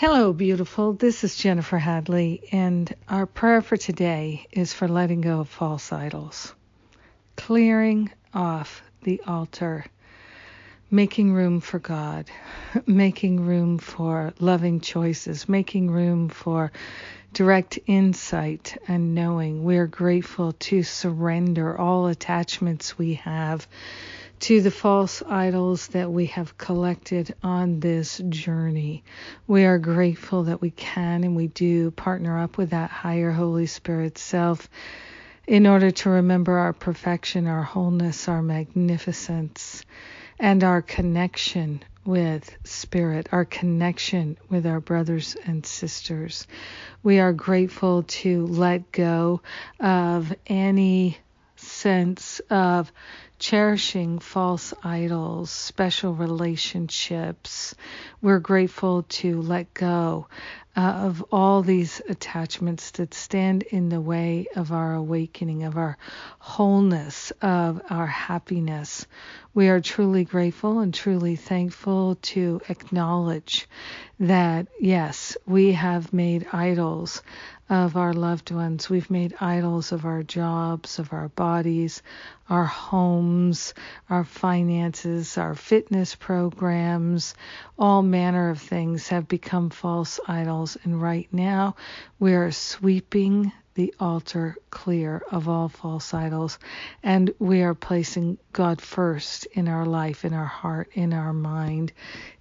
Hello, beautiful. This is Jennifer Hadley, and our prayer for today is for letting go of false idols, clearing off the altar, making room for God, making room for loving choices, making room for direct insight and knowing. We're grateful to surrender all attachments we have to the false idols that we have collected on this journey. We are grateful that we can and we do partner up with that higher Holy Spirit self in order to remember our perfection, our wholeness, our magnificence, and our connection with Spirit, our connection with our brothers and sisters. We are grateful to let go of any sense of cherishing false idols, special relationships. We're grateful to let go uh, of all these attachments that stand in the way of our awakening, of our wholeness, of our happiness. We are truly grateful and truly thankful to acknowledge that, yes, we have made idols of our loved ones. We've made idols of our jobs, of our bodies, our homes, our finances, our fitness programs, all manner of things have become false idols. And right now we are sweeping the altar clear of all false idols. And we are placing God first in our life, in our heart, in our mind,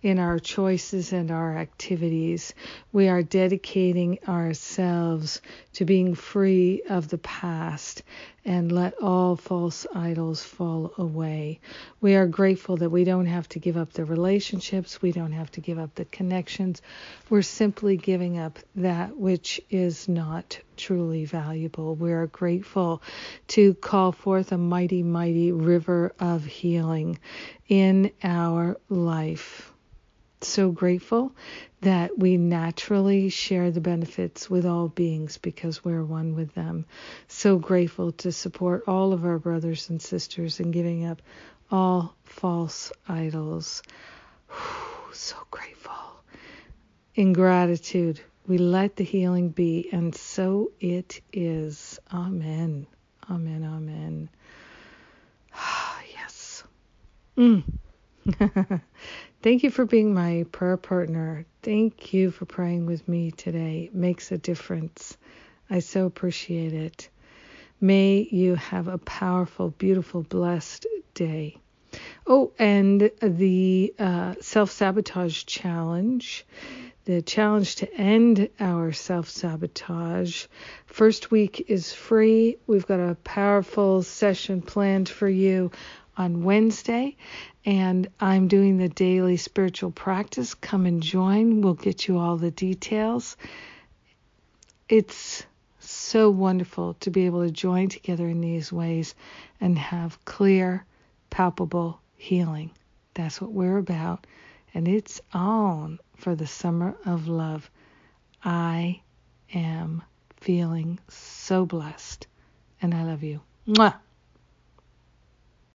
in our choices and our activities. We are dedicating ourselves to being free of the past and let all false idols fall away. We are grateful that we don't have to give up the relationships, we don't have to give up the connections. We're simply giving up that which is not truly valuable. We are grateful to call forth a mighty, mighty river of healing in our life so grateful that we naturally share the benefits with all beings because we're one with them. So grateful to support all of our brothers and sisters in giving up all false idols. So grateful. In gratitude, we let the healing be, and so it is. Amen. Amen. Amen. yes. Mm. Thank you for being my prayer partner. Thank you for praying with me today. It makes a difference. I so appreciate it. May you have a powerful, beautiful, blessed day. Oh, and the uh, self sabotage challenge, the challenge to end our self sabotage. First week is free. We've got a powerful session planned for you on Wednesday, and I'm doing the daily spiritual practice. Come and join. We'll get you all the details. It's so wonderful to be able to join together in these ways and have clear, palpable healing. That's what we're about. And it's on for the summer of love. I am feeling so blessed, and I love you. Mwah.